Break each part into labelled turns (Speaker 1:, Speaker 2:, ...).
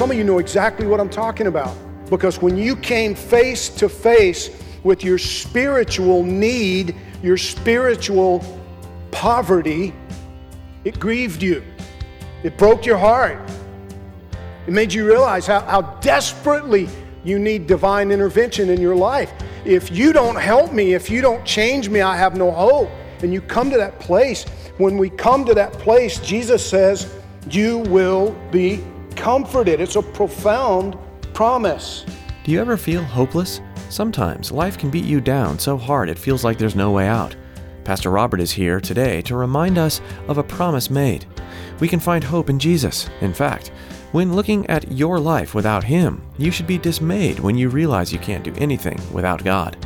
Speaker 1: Some of you know exactly what I'm talking about because when you came face to face with your spiritual need, your spiritual poverty, it grieved you. It broke your heart. It made you realize how, how desperately you need divine intervention in your life. If you don't help me, if you don't change me, I have no hope. And you come to that place. When we come to that place, Jesus says, You will be comforted. It's a profound promise.
Speaker 2: Do you ever feel hopeless? Sometimes life can beat you down so hard it feels like there's no way out. Pastor Robert is here today to remind us of a promise made. We can find hope in Jesus. In fact, when looking at your life without Him, you should be dismayed when you realize you can't do anything without God.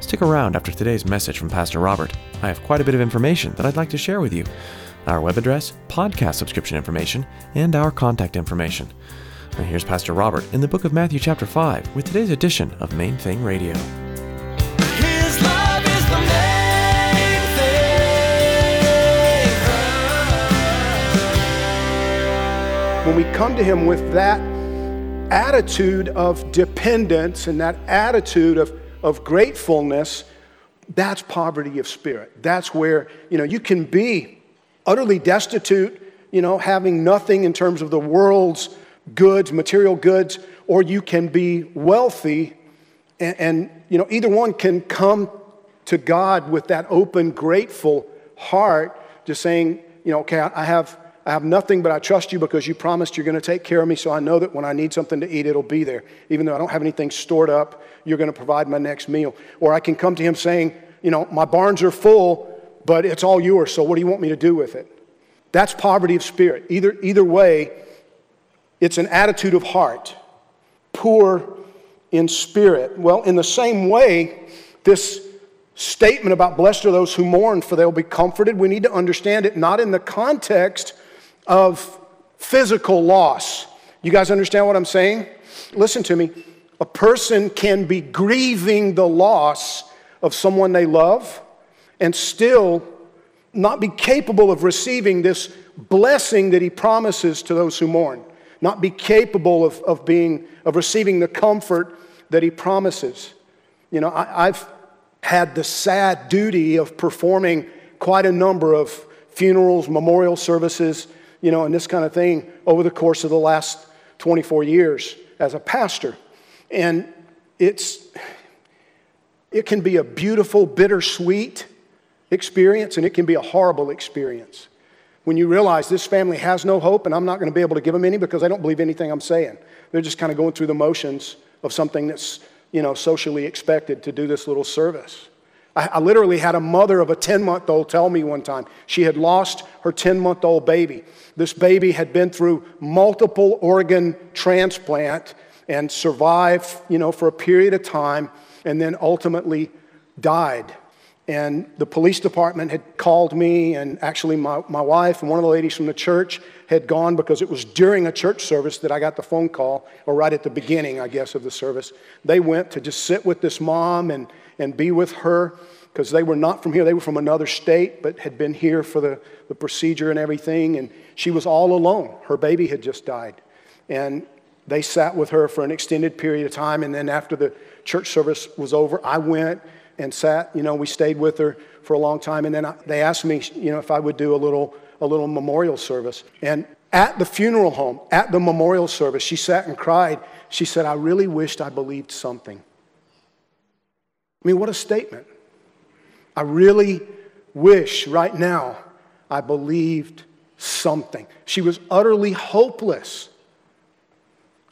Speaker 2: Stick around after today's message from Pastor Robert. I have quite a bit of information that I'd like to share with you our web address, podcast subscription information, and our contact information. Now here's Pastor Robert in the book of Matthew, chapter 5, with today's edition of Main Thing Radio.
Speaker 3: His love is the main thing.
Speaker 1: When we come to Him with that attitude of dependence and that attitude of, of gratefulness, that's poverty of spirit. That's where, you know, you can be utterly destitute, you know, having nothing in terms of the world's goods, material goods, or you can be wealthy and, and, you know, either one can come to God with that open, grateful heart, just saying, you know, okay, I have, I have nothing, but I trust you because you promised you're going to take care of me, so I know that when I need something to eat, it'll be there. Even though I don't have anything stored up, you're going to provide my next meal. Or I can come to him saying, you know, my barns are full, but it's all yours, so what do you want me to do with it? That's poverty of spirit. Either, either way, it's an attitude of heart, poor in spirit. Well, in the same way, this statement about blessed are those who mourn, for they'll be comforted, we need to understand it not in the context of physical loss. You guys understand what I'm saying? Listen to me. A person can be grieving the loss of someone they love and still not be capable of receiving this blessing that he promises to those who mourn. Not be capable of, of being of receiving the comfort that he promises. You know I, i've had the sad duty of performing quite a number of funerals memorial services you know and this kind of thing over the course of the last 24 years as a pastor. And it's it can be a beautiful bittersweet experience and it can be a horrible experience when you realize this family has no hope and I'm not going to be able to give them any because they don't believe anything I'm saying. They're just kind of going through the motions of something that's, you know, socially expected to do this little service. I, I literally had a mother of a 10 month old tell me one time she had lost her 10 month old baby. This baby had been through multiple organ transplant and survived, you know, for a period of time and then ultimately died. And the police department had called me, and actually, my, my wife and one of the ladies from the church had gone because it was during a church service that I got the phone call, or right at the beginning, I guess, of the service. They went to just sit with this mom and, and be with her because they were not from here. They were from another state, but had been here for the, the procedure and everything. And she was all alone. Her baby had just died. And they sat with her for an extended period of time. And then after the church service was over, I went and sat. You know, we stayed with her for a long time. And then I, they asked me, you know, if I would do a little, a little memorial service. And at the funeral home, at the memorial service, she sat and cried. She said, I really wished I believed something. I mean, what a statement. I really wish right now I believed something. She was utterly hopeless.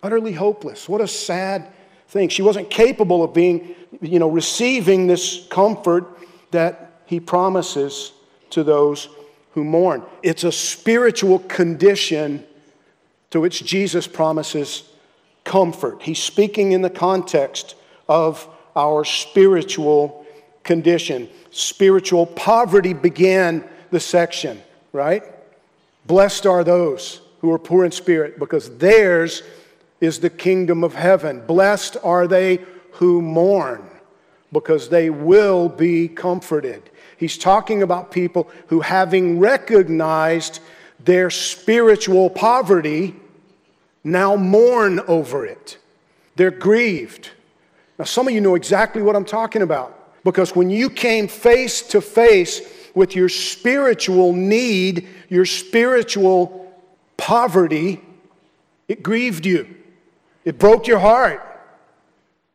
Speaker 1: Utterly hopeless. What a sad thing. She wasn't capable of being, you know, receiving this comfort that he promises to those who mourn. It's a spiritual condition to which Jesus promises comfort. He's speaking in the context of our spiritual condition. Spiritual poverty began the section, right? Blessed are those who are poor in spirit, because theirs is the kingdom of heaven. Blessed are they who mourn, because they will be comforted. He's talking about people who, having recognized their spiritual poverty, now mourn over it. They're grieved. Now, some of you know exactly what I'm talking about because when you came face to face with your spiritual need, your spiritual poverty, it grieved you. It broke your heart.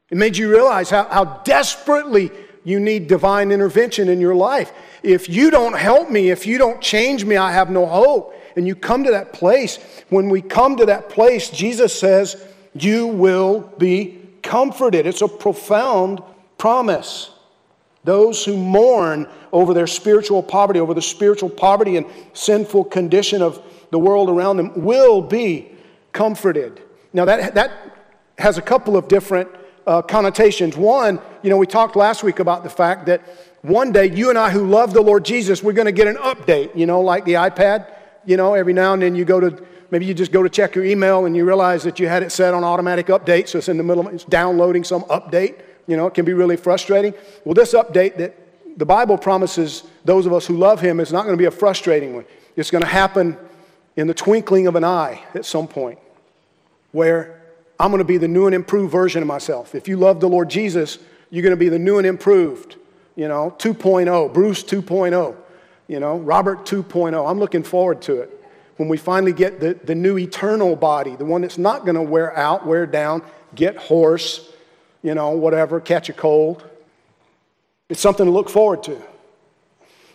Speaker 1: It made you realize how, how desperately you need divine intervention in your life. If you don't help me, if you don't change me, I have no hope. And you come to that place. When we come to that place, Jesus says, You will be comforted. It's a profound promise. Those who mourn over their spiritual poverty, over the spiritual poverty and sinful condition of the world around them, will be comforted. Now, that, that has a couple of different uh, connotations. One, you know, we talked last week about the fact that one day you and I who love the Lord Jesus, we're going to get an update, you know, like the iPad. You know, every now and then you go to, maybe you just go to check your email and you realize that you had it set on automatic update, so it's in the middle, it's downloading some update. You know, it can be really frustrating. Well, this update that the Bible promises those of us who love Him is not going to be a frustrating one. It's going to happen in the twinkling of an eye at some point where I'm going to be the new and improved version of myself. If you love the Lord Jesus, you're going to be the new and improved, you know, 2.0, Bruce 2.0, you know, Robert 2.0. I'm looking forward to it when we finally get the, the new eternal body, the one that's not going to wear out, wear down, get hoarse, you know, whatever, catch a cold. It's something to look forward to.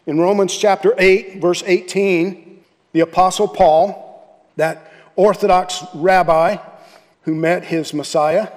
Speaker 1: In Romans chapter 8, verse 18, the Apostle Paul, that Orthodox rabbi, who met his Messiah.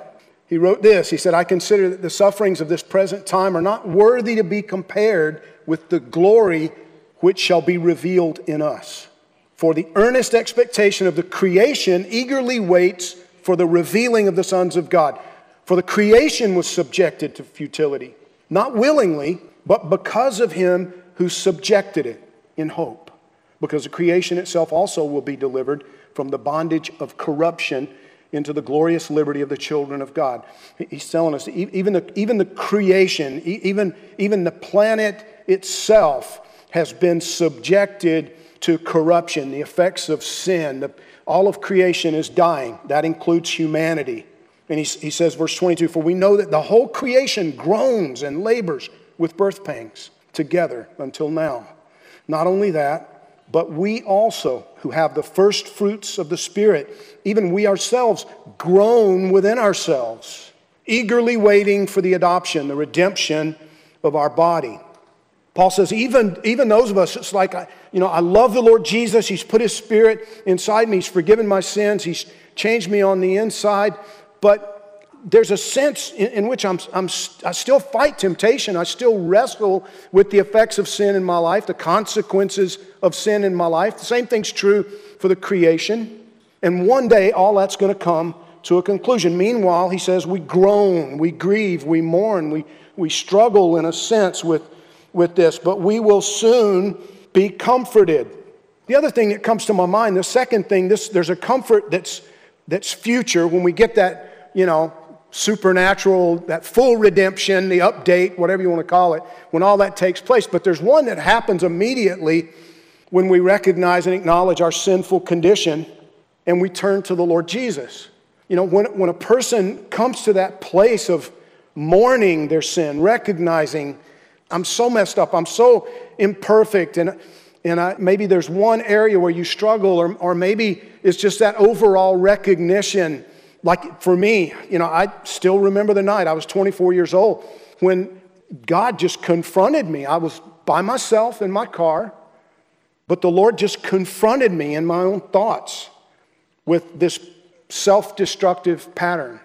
Speaker 1: He wrote this He said, I consider that the sufferings of this present time are not worthy to be compared with the glory which shall be revealed in us. For the earnest expectation of the creation eagerly waits for the revealing of the sons of God. For the creation was subjected to futility, not willingly, but because of him who subjected it in hope. Because the creation itself also will be delivered from the bondage of corruption into the glorious liberty of the children of God. He's telling us even the, even the creation, even, even the planet itself has been subjected to corruption, the effects of sin. The, all of creation is dying. That includes humanity. And he, he says, verse 22 For we know that the whole creation groans and labors with birth pangs together until now. Not only that, but we also, who have the first fruits of the Spirit, even we ourselves, groan within ourselves, eagerly waiting for the adoption, the redemption of our body. Paul says, even, even those of us, it's like, you know, I love the Lord Jesus. He's put His Spirit inside me. He's forgiven my sins. He's changed me on the inside. But there's a sense in, in which I'm, I'm, I still fight temptation. I still wrestle with the effects of sin in my life, the consequences of sin in my life. The same thing's true for the creation. And one day, all that's going to come to a conclusion. Meanwhile, he says, we groan, we grieve, we mourn, we, we struggle in a sense with, with this, but we will soon be comforted. The other thing that comes to my mind, the second thing, this, there's a comfort that's, that's future when we get that, you know, supernatural, that full redemption, the update, whatever you want to call it, when all that takes place. But there's one that happens immediately when we recognize and acknowledge our sinful condition and we turn to the Lord Jesus. You know, when, when a person comes to that place of mourning their sin, recognizing, I'm so messed up, I'm so imperfect, and, and I, maybe there's one area where you struggle, or, or maybe it's just that overall recognition like for me, you know, I still remember the night, I was 24 years old, when God just confronted me. I was by myself in my car, But the Lord just confronted me in my own thoughts with this self destructive pattern.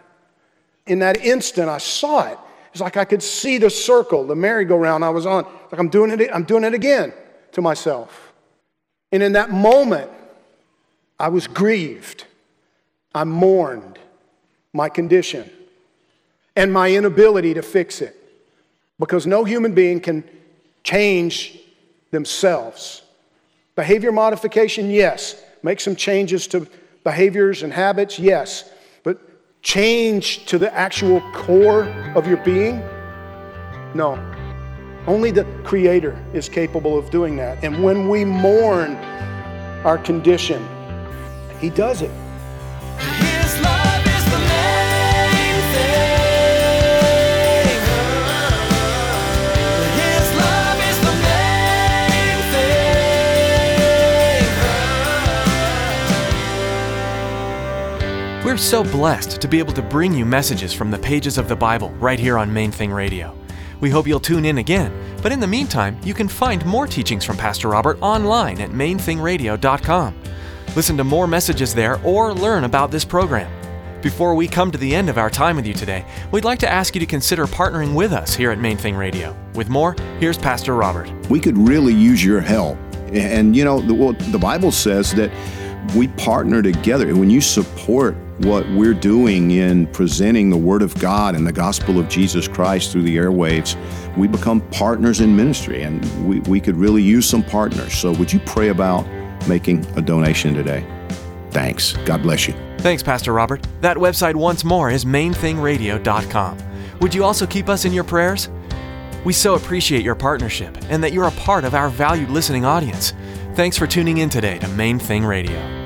Speaker 1: In that instant, I saw it. It's like I could see the circle, the merry-go-round I was on. Like I'm doing it, I'm doing it again to myself. And in that moment, I was grieved. I mourned my condition and my inability to fix it. Because no human being can change themselves. Behavior modification, yes. Make some changes to behaviors and habits, yes. But change to the actual core of your being? No. Only the Creator is capable of doing that. And when we mourn our condition, He does it.
Speaker 2: We're so blessed to be able to bring you messages from the pages of the Bible right here on Main Thing Radio. We hope you'll tune in again, but in the meantime, you can find more teachings from Pastor Robert online at mainthingradio.com. Listen to more messages there or learn about this program. Before we come to the end of our time with you today, we'd like to ask you to consider partnering with us here at Main Thing Radio. With more, here's Pastor Robert.
Speaker 4: we could really use your help. And you know, the, well, the Bible says that we partner together. When you support what we're doing in presenting the Word of God and the gospel of Jesus Christ through the airwaves, we become partners in ministry, and we, we could really use some partners. So, would you pray about making a donation today? Thanks. God bless you.
Speaker 2: Thanks, Pastor Robert. That website once more is mainthingradio.com. Would you also keep us in your prayers? We so appreciate your partnership and that you're a part of our valued listening audience. Thanks for tuning in today to Main Thing Radio.